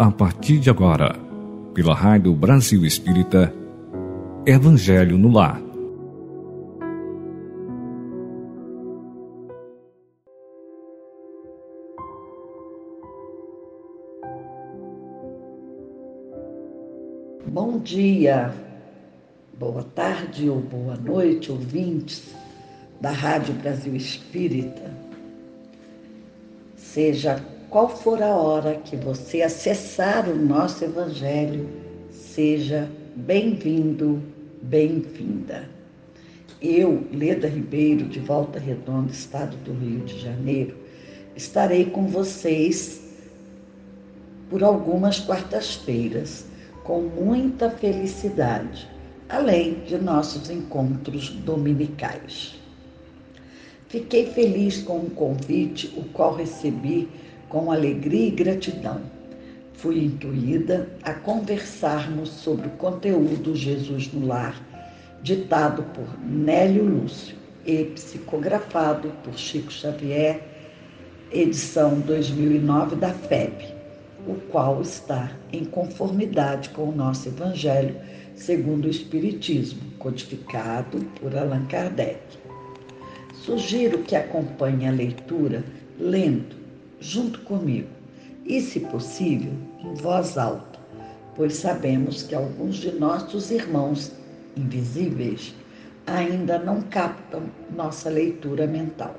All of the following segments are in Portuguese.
A partir de agora, pela Rádio Brasil Espírita, Evangelho no Lar. Bom dia, boa tarde ou boa noite, ouvintes da Rádio Brasil Espírita. Seja qual for a hora que você acessar o nosso Evangelho, seja bem-vindo, bem-vinda. Eu, Leda Ribeiro, de Volta Redonda, Estado do Rio de Janeiro, estarei com vocês por algumas quartas-feiras, com muita felicidade, além de nossos encontros dominicais. Fiquei feliz com o convite, o qual recebi com alegria e gratidão. Fui intuída a conversarmos sobre o conteúdo Jesus no Lar, ditado por Nélio Lúcio e psicografado por Chico Xavier, edição 2009 da FEB, o qual está em conformidade com o nosso Evangelho segundo o Espiritismo, codificado por Allan Kardec. Sugiro que acompanhe a leitura lendo, junto comigo, e, se possível, em voz alta, pois sabemos que alguns de nossos irmãos invisíveis ainda não captam nossa leitura mental.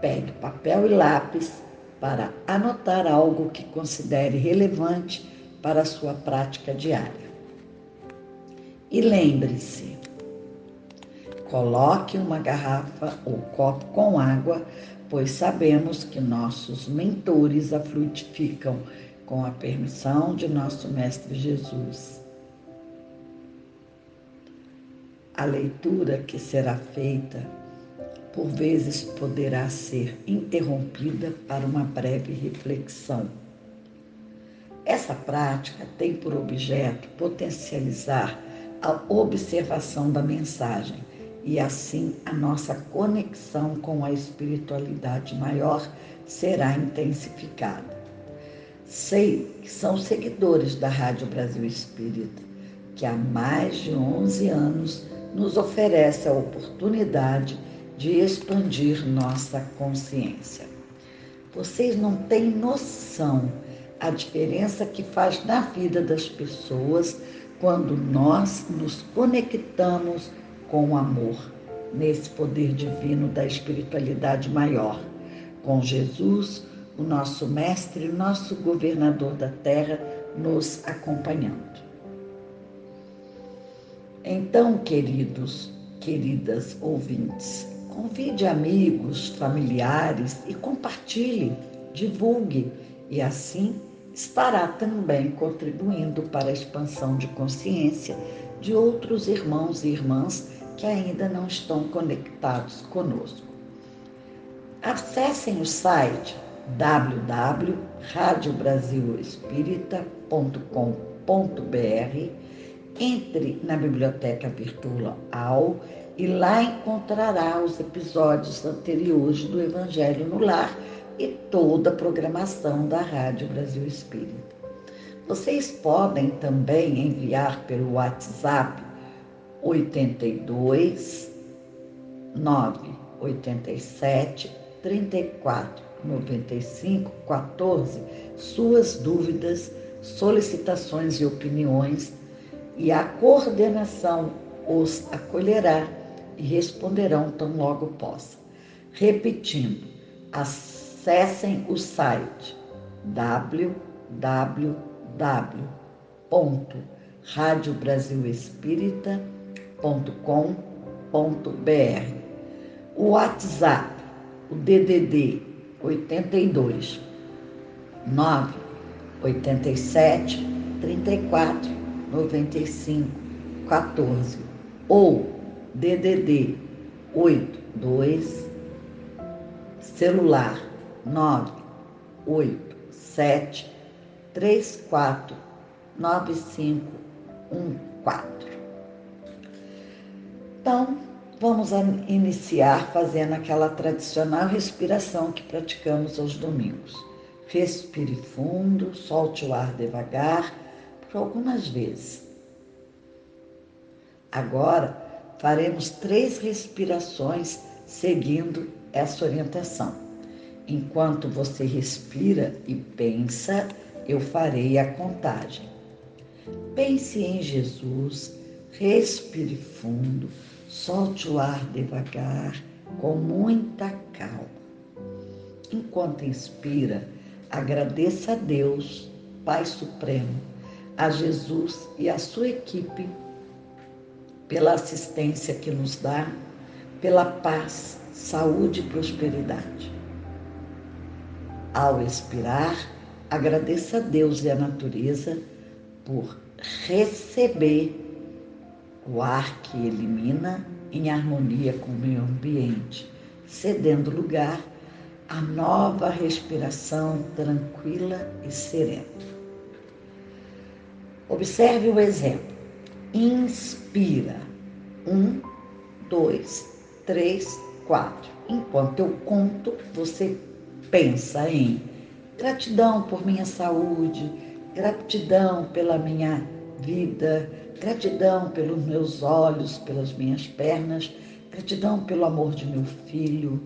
Pegue papel e lápis para anotar algo que considere relevante para a sua prática diária. E lembre-se, Coloque uma garrafa ou copo com água, pois sabemos que nossos mentores a frutificam com a permissão de nosso Mestre Jesus. A leitura que será feita, por vezes, poderá ser interrompida para uma breve reflexão. Essa prática tem por objeto potencializar a observação da mensagem e assim a nossa conexão com a espiritualidade maior será intensificada. Sei que são seguidores da Rádio Brasil Espírita, que há mais de 11 anos nos oferece a oportunidade de expandir nossa consciência. Vocês não têm noção a diferença que faz na vida das pessoas quando nós nos conectamos com o amor, nesse poder divino da espiritualidade maior, com Jesus, o nosso mestre, o nosso governador da terra, nos acompanhando. Então, queridos, queridas ouvintes, convide amigos, familiares e compartilhe, divulgue, e assim estará também contribuindo para a expansão de consciência de outros irmãos e irmãs que ainda não estão conectados conosco. Acessem o site www.radiobrasilespírita.com.br, entre na biblioteca virtual e lá encontrará os episódios anteriores do Evangelho no Lar e toda a programação da Rádio Brasil Espírita. Vocês podem também enviar pelo WhatsApp 82 987 34 95 14 suas dúvidas, solicitações e opiniões e a coordenação os acolherá e responderão tão logo possa. Repetindo, acessem o site www.radiobrasilespírita.com www.radiobrasilespírita.com.br. O WhatsApp, o DDD 82 9 87 34 95 14 ou DDD 82 celular 9 8 7 34 95 14 então, vamos iniciar fazendo aquela tradicional respiração que praticamos aos domingos. Respire fundo, solte o ar devagar por algumas vezes. Agora faremos três respirações seguindo essa orientação. Enquanto você respira e pensa, eu farei a contagem. Pense em Jesus, respire fundo, solte o ar devagar, com muita calma. Enquanto inspira, agradeça a Deus, Pai Supremo, a Jesus e a sua equipe pela assistência que nos dá, pela paz, saúde e prosperidade. Ao expirar, agradeça a Deus e a natureza por receber o ar que elimina em harmonia com o meio ambiente, cedendo lugar à nova respiração tranquila e serena. Observe o exemplo. Inspira. Um, dois, três, quatro. Enquanto eu conto, você pensa em gratidão por minha saúde, gratidão pela minha vida, gratidão pelos meus olhos, pelas minhas pernas, gratidão pelo amor de meu filho,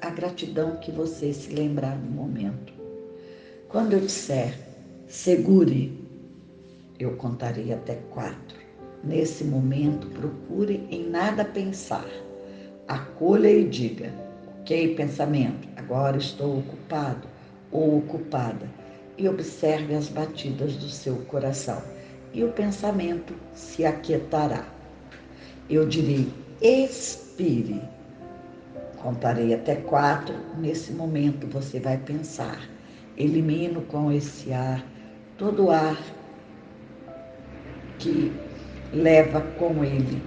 a gratidão que você se lembrar no momento. Quando eu disser segure, eu contarei até quatro. Nesse momento, procure em nada pensar. Acolha e diga: Ok, pensamento, agora estou ocupado ou ocupada. E observe as batidas do seu coração. E o pensamento se aquietará. Eu direi: expire. Contarei até quatro. Nesse momento você vai pensar. Elimino com esse ar todo o ar que leva com ele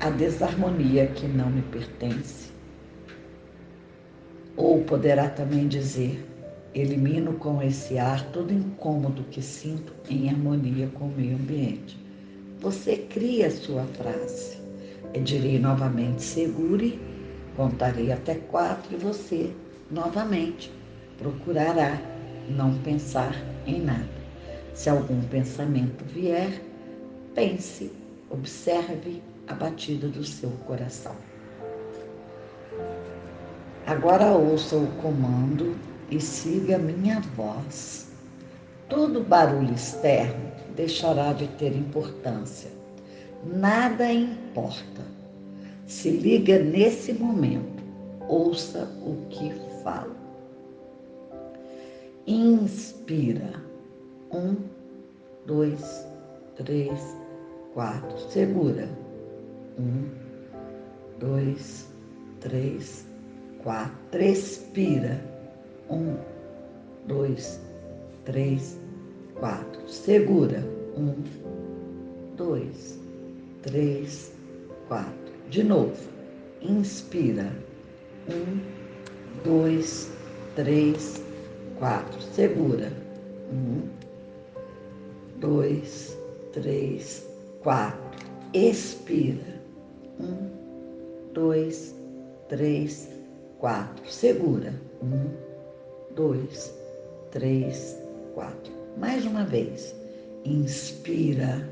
a desarmonia que não me pertence. Ou poderá também dizer: elimino com esse ar todo incômodo que sinto em harmonia com o meio ambiente. Você cria sua frase. Eu direi novamente: segure, contarei até quatro e você, novamente, procurará não pensar em nada. Se algum pensamento vier, pense, observe a batida do seu coração. Agora ouça o comando e siga minha voz. Todo barulho externo deixará de ter importância. Nada importa. Se liga nesse momento. Ouça o que falo. Inspira. Um, dois, três, quatro. Segura. Um, dois, três, quatro. Respira. Um, dois, três, quatro. Segura. Um, dois, três, quatro. De novo. Inspira. Um, dois, três, quatro. Segura. Um, dois, três, quatro. Expira. Um, dois, três, quatro. Segura. Um, dois, três, quatro. Mais uma vez. Inspira.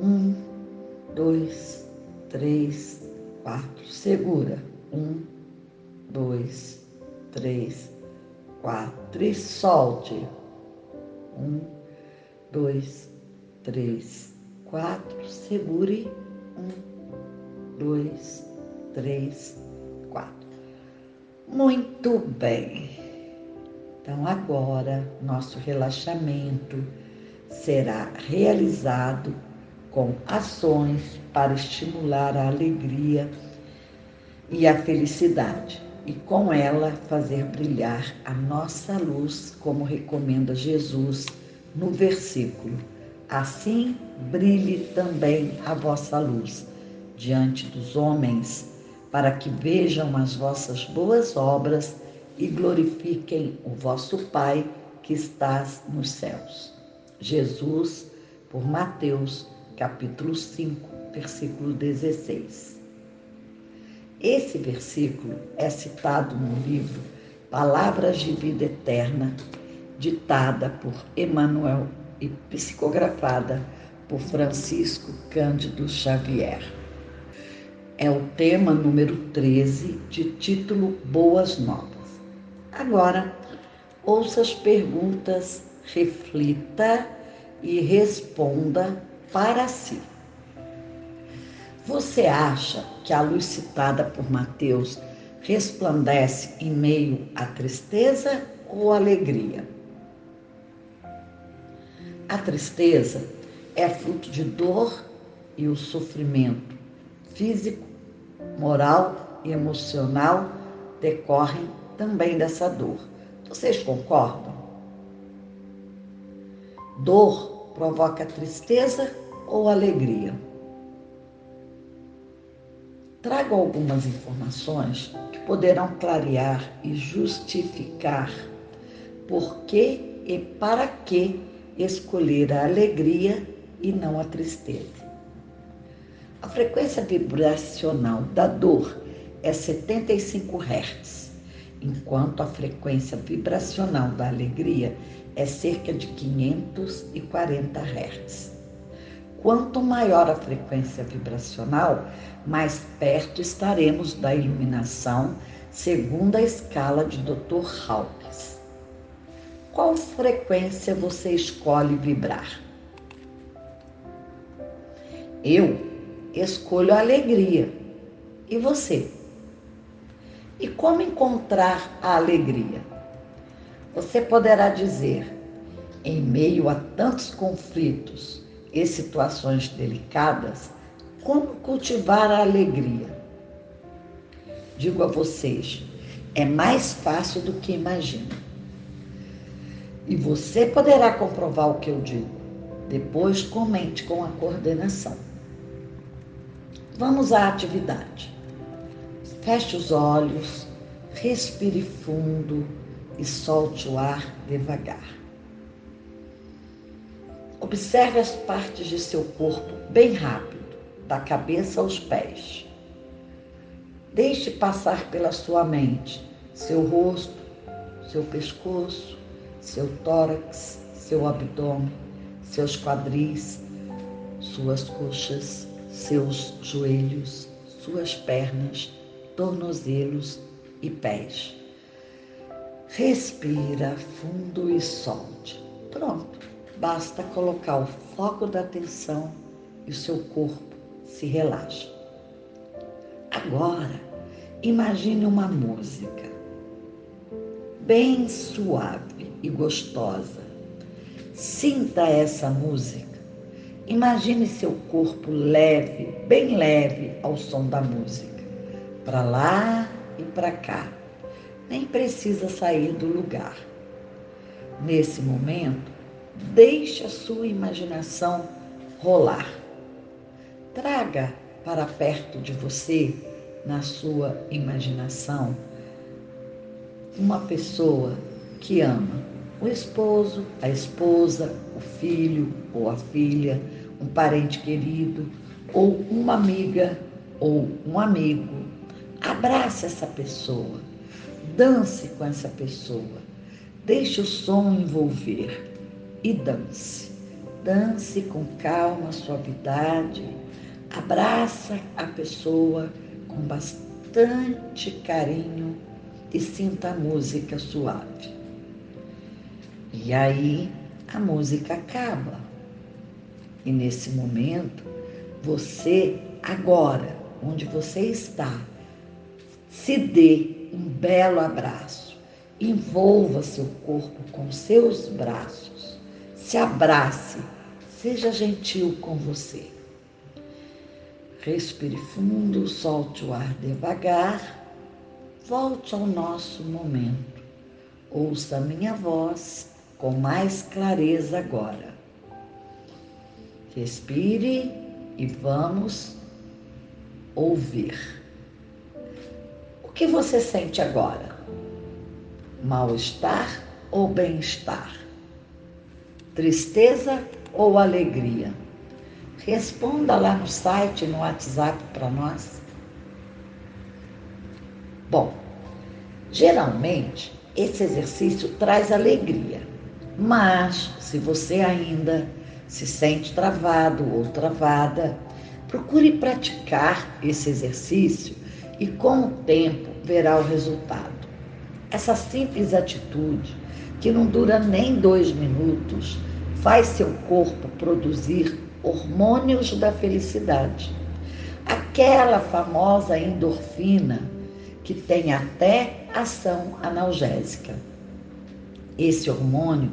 Um, dois, três, quatro. Segura. Um, dois, três, quatro. E solte. Um, dois, três, quatro. Segure. Um, dois, três, quatro. Muito bem. Então, agora, nosso relaxamento será realizado com ações para estimular a alegria e a felicidade, e com ela fazer brilhar a nossa luz, como recomenda Jesus no versículo. Assim brilhe também a vossa luz diante dos homens, para que vejam as vossas boas obras e glorifiquem o vosso Pai que estás nos céus. Jesus, por Mateus, capítulo 5, versículo 16. Esse versículo é citado no livro Palavras de Vida Eterna, ditada por Emmanuel e psicografada por Francisco Cândido Xavier. É o tema número 13, de título Boas Novas. Agora, ouça as perguntas, reflita e responda para si. Você acha que a luz citada por Mateus resplandece em meio à tristeza ou alegria? A tristeza é fruto de dor e o sofrimento físico, moral e emocional decorrem também dessa dor. Vocês concordam? Dor provoca tristeza ou alegria? Trago algumas informações que poderão clarear e justificar por que e para que escolher a alegria e não a tristeza. A frequência vibracional da dor é 75 Hz, enquanto a frequência vibracional da alegria é cerca de 540 Hz. Quanto maior a frequência vibracional, mais perto estaremos da iluminação, segundo a escala de Dr. Hawkins. Qual frequência você escolhe vibrar? Eu escolho a alegria. E você? E como encontrar a alegria? Você poderá dizer, em meio a tantos conflitos, e situações delicadas, como cultivar a alegria? Digo a vocês, é mais fácil do que imagina. E você poderá comprovar o que eu digo. Depois comente com a coordenação. Vamos à atividade. Feche os olhos, respire fundo e solte o ar devagar. Observe as partes de seu corpo bem rápido, da cabeça aos pés. Deixe passar pela sua mente seu rosto, seu pescoço, seu tórax, seu abdômen, seus quadris, suas coxas, seus joelhos, suas pernas, tornozelos e pés. Respira fundo e solte. Pronto. Basta colocar o foco da atenção e o seu corpo se relaxa. Agora, imagine uma música bem suave e gostosa. Sinta essa música. Imagine seu corpo leve, bem leve ao som da música, para lá e para cá. Nem precisa sair do lugar. Nesse momento, Deixe a sua imaginação rolar. Traga para perto de você, na sua imaginação, uma pessoa que ama. O esposo, a esposa, o filho ou a filha, um parente querido, ou uma amiga ou um amigo. Abrace essa pessoa, dance com essa pessoa, deixe o som envolver e dance. Dance com calma, suavidade. Abraça a pessoa com bastante carinho e sinta a música suave. E aí a música acaba. E nesse momento, você, agora, onde você está, se dê um belo abraço. Envolva seu corpo com seus braços se abrace, seja gentil com você. Respire fundo, solte o ar devagar, volte ao nosso momento. Ouça a minha voz com mais clareza agora. Respire e vamos ouvir. O que você sente agora? Mal-estar ou bem-estar? tristeza ou alegria? Responda lá no site, no WhatsApp para nós. Bom, geralmente Esse exercício traz alegria, mas se você ainda se sente travado ou travada, procure praticar esse exercício e com o tempo verá o resultado. Essa simples atitude, que não dura nem dois minutos, faz seu corpo produzir hormônios da felicidade. Aquela famosa endorfina que tem até ação analgésica. Esse hormônio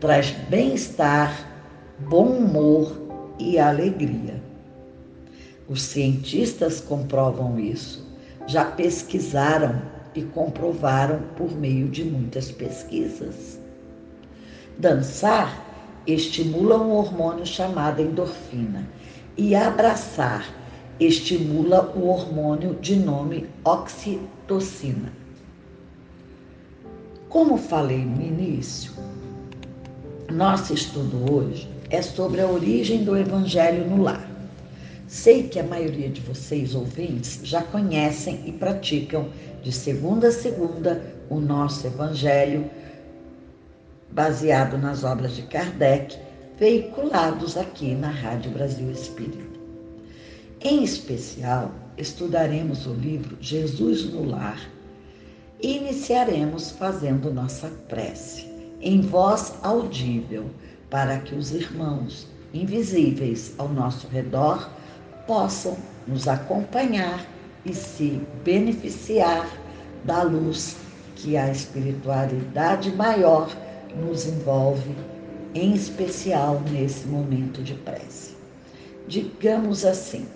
traz bem-estar, bom humor e alegria. Os cientistas comprovam isso, já pesquisaram e comprovaram por meio de muitas pesquisas. Dançar estimula um hormônio chamado endorfina e abraçar estimula o hormônio de nome oxitocina. Como falei no início, nosso estudo hoje é sobre a origem do evangelho no lar. Sei que a maioria de vocês ouvintes já conhecem e praticam de segunda a segunda o nosso evangelho baseado nas obras de Kardec, veiculados aqui na Rádio Brasil Espírita. Em especial, estudaremos o livro Jesus no Lar e iniciaremos fazendo nossa prece em voz audível, para que os irmãos invisíveis ao nosso redor possam nos acompanhar e se beneficiar da luz que a espiritualidade maior nos envolve, em especial nesse momento de prece. Digamos assim,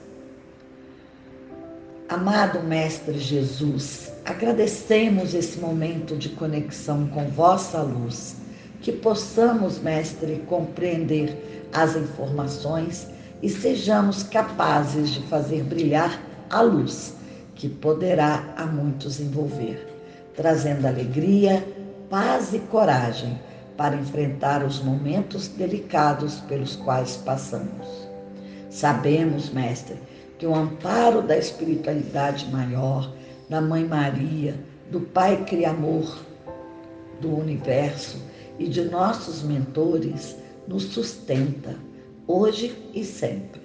amado Mestre Jesus, agradecemos esse momento de conexão com vossa luz, que possamos, Mestre, compreender as informações e sejamos capazes de fazer brilhar a luz que poderá a muitos envolver, trazendo alegria, paz e coragem para enfrentar os momentos delicados pelos quais passamos. Sabemos, Mestre, que o amparo da espiritualidade maior, da Mãe Maria, do Pai Criamor do universo e de nossos mentores nos sustenta, hoje e sempre.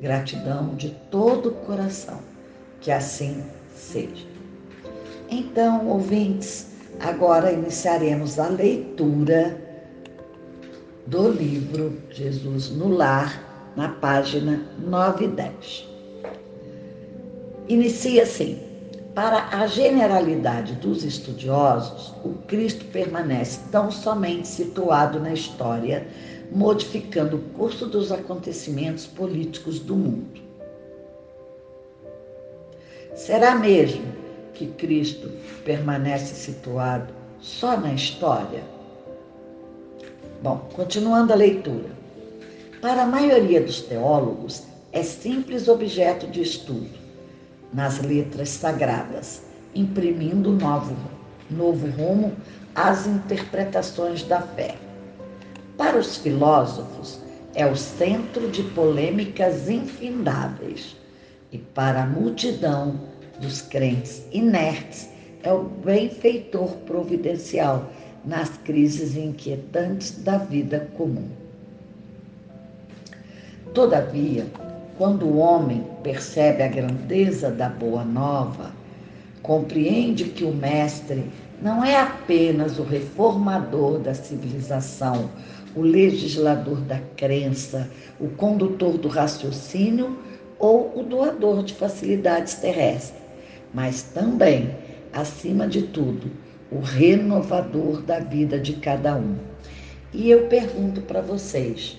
Gratidão de todo o coração. Que assim seja. Então, ouvintes, Agora iniciaremos a leitura do livro Jesus no Lar, na página 9 e 10. Inicia assim: Para a generalidade dos estudiosos, o Cristo permanece tão somente situado na história, modificando o curso dos acontecimentos políticos do mundo. Será mesmo que Cristo permanece situado só na história? Bom, continuando a leitura. Para a maioria dos teólogos, é simples objeto de estudo nas letras sagradas, imprimindo novo, novo rumo às interpretações da fé. Para os filósofos, é o centro de polêmicas infindáveis, e para a multidão, dos crentes inertes é o benfeitor providencial nas crises inquietantes da vida comum. Todavia, quando o homem percebe a grandeza da boa nova, compreende que o Mestre não é apenas o reformador da civilização, o legislador da crença, o condutor do raciocínio ou o doador de facilidades terrestres mas também, acima de tudo, o renovador da vida de cada um. E eu pergunto para vocês,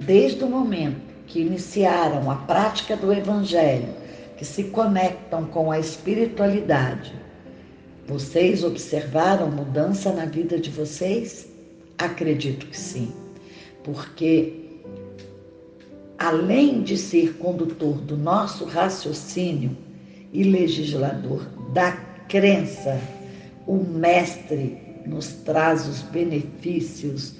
desde o momento que iniciaram a prática do Evangelho, que se conectam com a espiritualidade, vocês observaram mudança na vida de vocês? Acredito que sim, porque além de ser condutor do nosso raciocínio, e legislador da crença, o Mestre nos traz os benefícios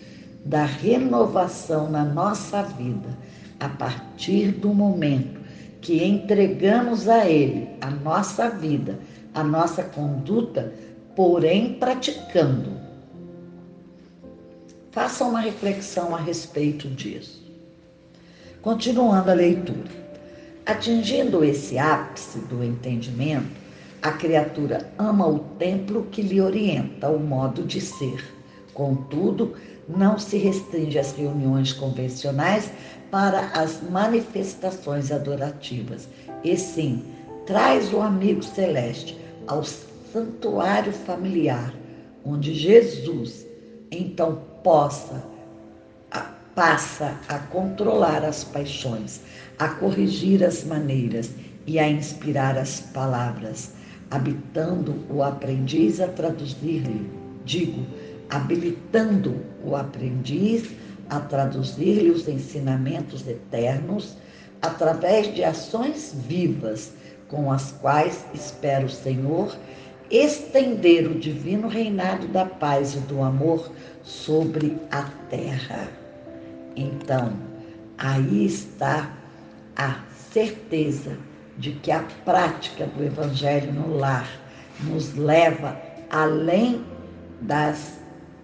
da renovação na nossa vida a partir do momento que entregamos a Ele a nossa vida, a nossa conduta porém praticando. Faça uma reflexão a respeito disso. Continuando a leitura. Atingindo esse ápice do entendimento, a criatura ama o templo que lhe orienta o modo de ser. Contudo, não se restringe às reuniões convencionais para as manifestações adorativas, e sim traz o amigo celeste ao santuário familiar, onde Jesus então possa passa a controlar as paixões, a corrigir as maneiras e a inspirar as palavras, habitando o aprendiz a traduzir-lhe, digo, habilitando o aprendiz a traduzir-lhe os ensinamentos eternos através de ações vivas com as quais espera o Senhor estender o divino reinado da paz e do amor sobre a terra. Então, aí está a certeza de que a prática do Evangelho no lar nos leva além das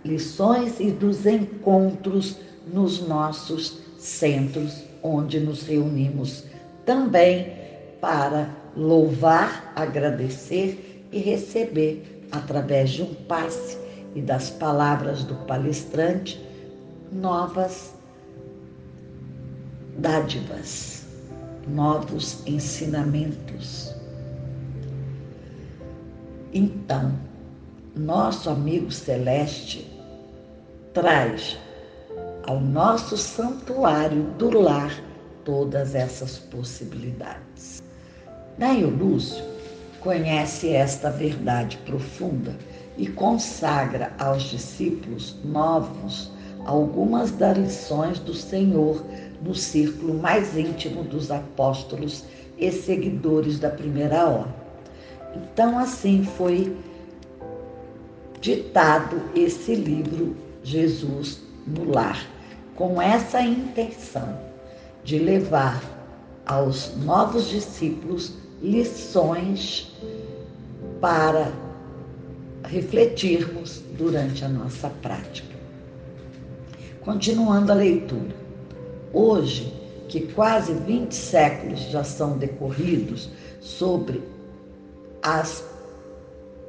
lições e dos encontros nos nossos centros, onde nos reunimos também para louvar, agradecer e receber, através de um passe e das palavras do palestrante, novas dádivas, novos ensinamentos. Então, nosso amigo celeste traz ao nosso santuário do lar todas essas possibilidades. Daí Lúcio conhece esta verdade profunda e consagra aos discípulos novos algumas das lições do Senhor no círculo mais íntimo dos apóstolos e seguidores da primeira hora. Então, assim foi ditado esse livro Jesus no Lar, com essa intenção de levar aos novos discípulos lições para refletirmos durante a nossa prática. Continuando a leitura. Hoje, que quase 20 séculos já são decorridos sobre as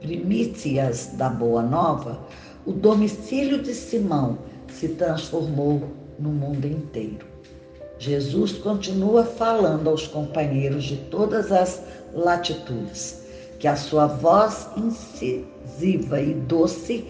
primícias da Boa Nova, o domicílio de Simão se transformou no mundo inteiro. Jesus continua falando aos companheiros de todas as latitudes, que a sua voz incisiva e doce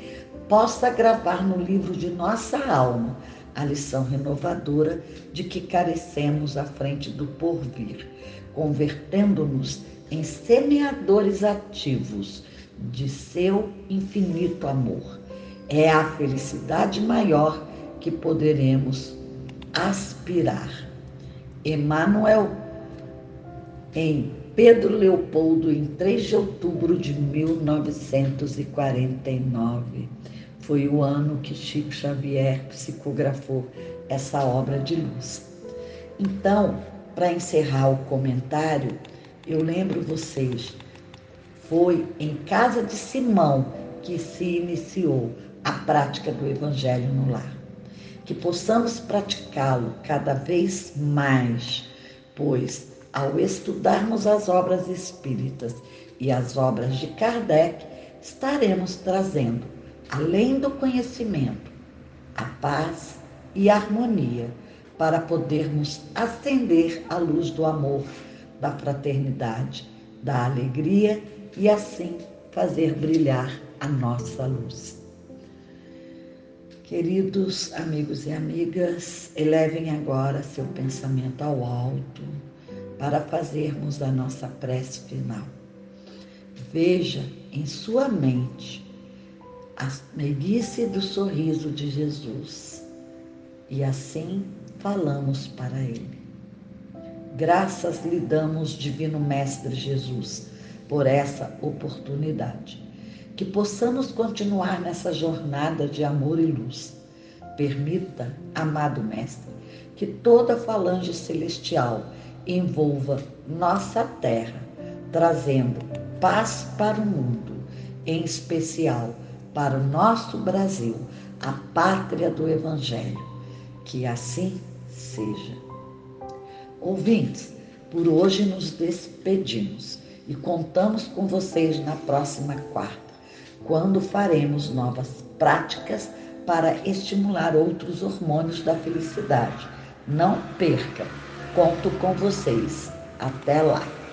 possa gravar no livro de nossa alma a lição renovadora de que carecemos à frente do porvir, convertendo-nos em semeadores ativos de seu infinito amor. É a felicidade maior que poderemos aspirar. Emmanuel, em Pedro Leopoldo, em 3 de outubro de 1949. Foi o ano que Chico Xavier psicografou essa obra de luz. Então, para encerrar o comentário, eu lembro vocês, foi em casa de Simão que se iniciou a prática do Evangelho no lar que possamos praticá-lo cada vez mais, pois ao estudarmos as obras espíritas e as obras de Kardec, estaremos trazendo, além do conhecimento, a paz e a harmonia para podermos acender a luz do amor, da fraternidade, da alegria e assim fazer brilhar a nossa luz. Queridos amigos e amigas, elevem agora seu pensamento ao alto para fazermos a nossa prece final. Veja em sua mente a meiguice do sorriso de Jesus e assim falamos para Ele. Graças lhe damos, Divino Mestre Jesus, por essa oportunidade que possamos continuar nessa jornada de amor e luz. Permita, amado Mestre, que toda falange celestial envolva nossa terra, trazendo paz para o mundo em especial para o nosso Brasil, a pátria do Evangelho. Que assim seja. Ouvintes, por hoje nos despedimos e contamos com vocês na próxima quarta, quando faremos novas práticas para estimular outros hormônios da felicidade. Não perca, conto com vocês. Até lá!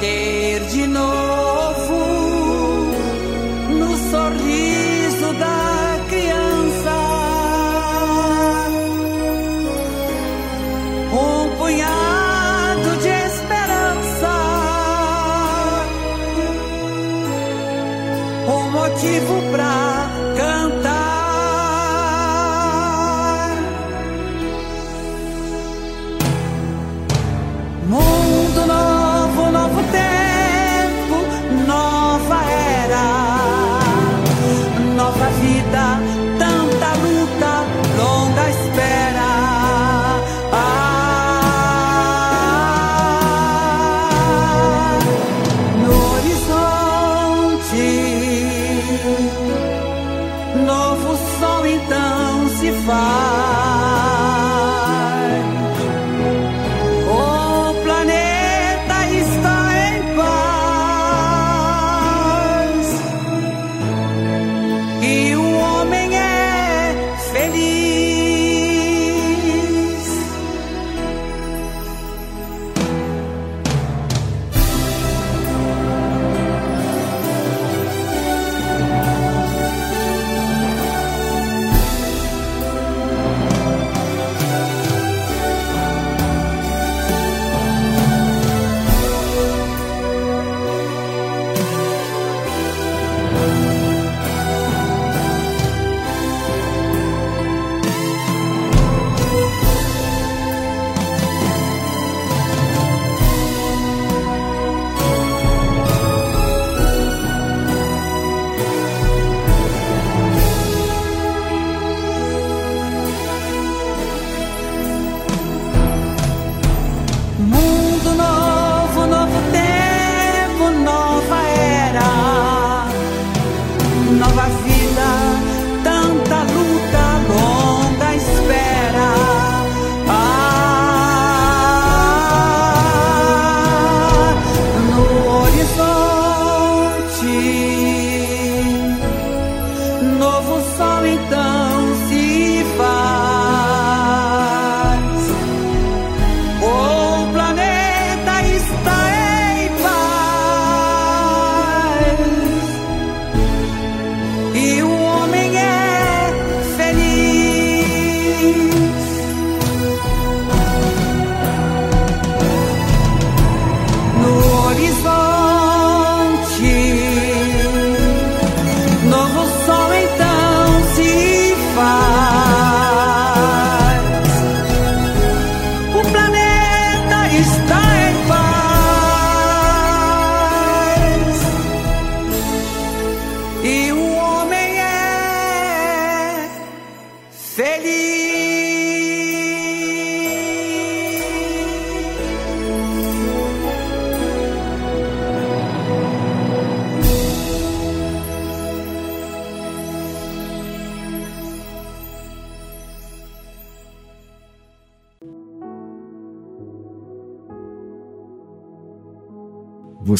ter de novo no sorriso da criança um punhado de esperança, um motivo.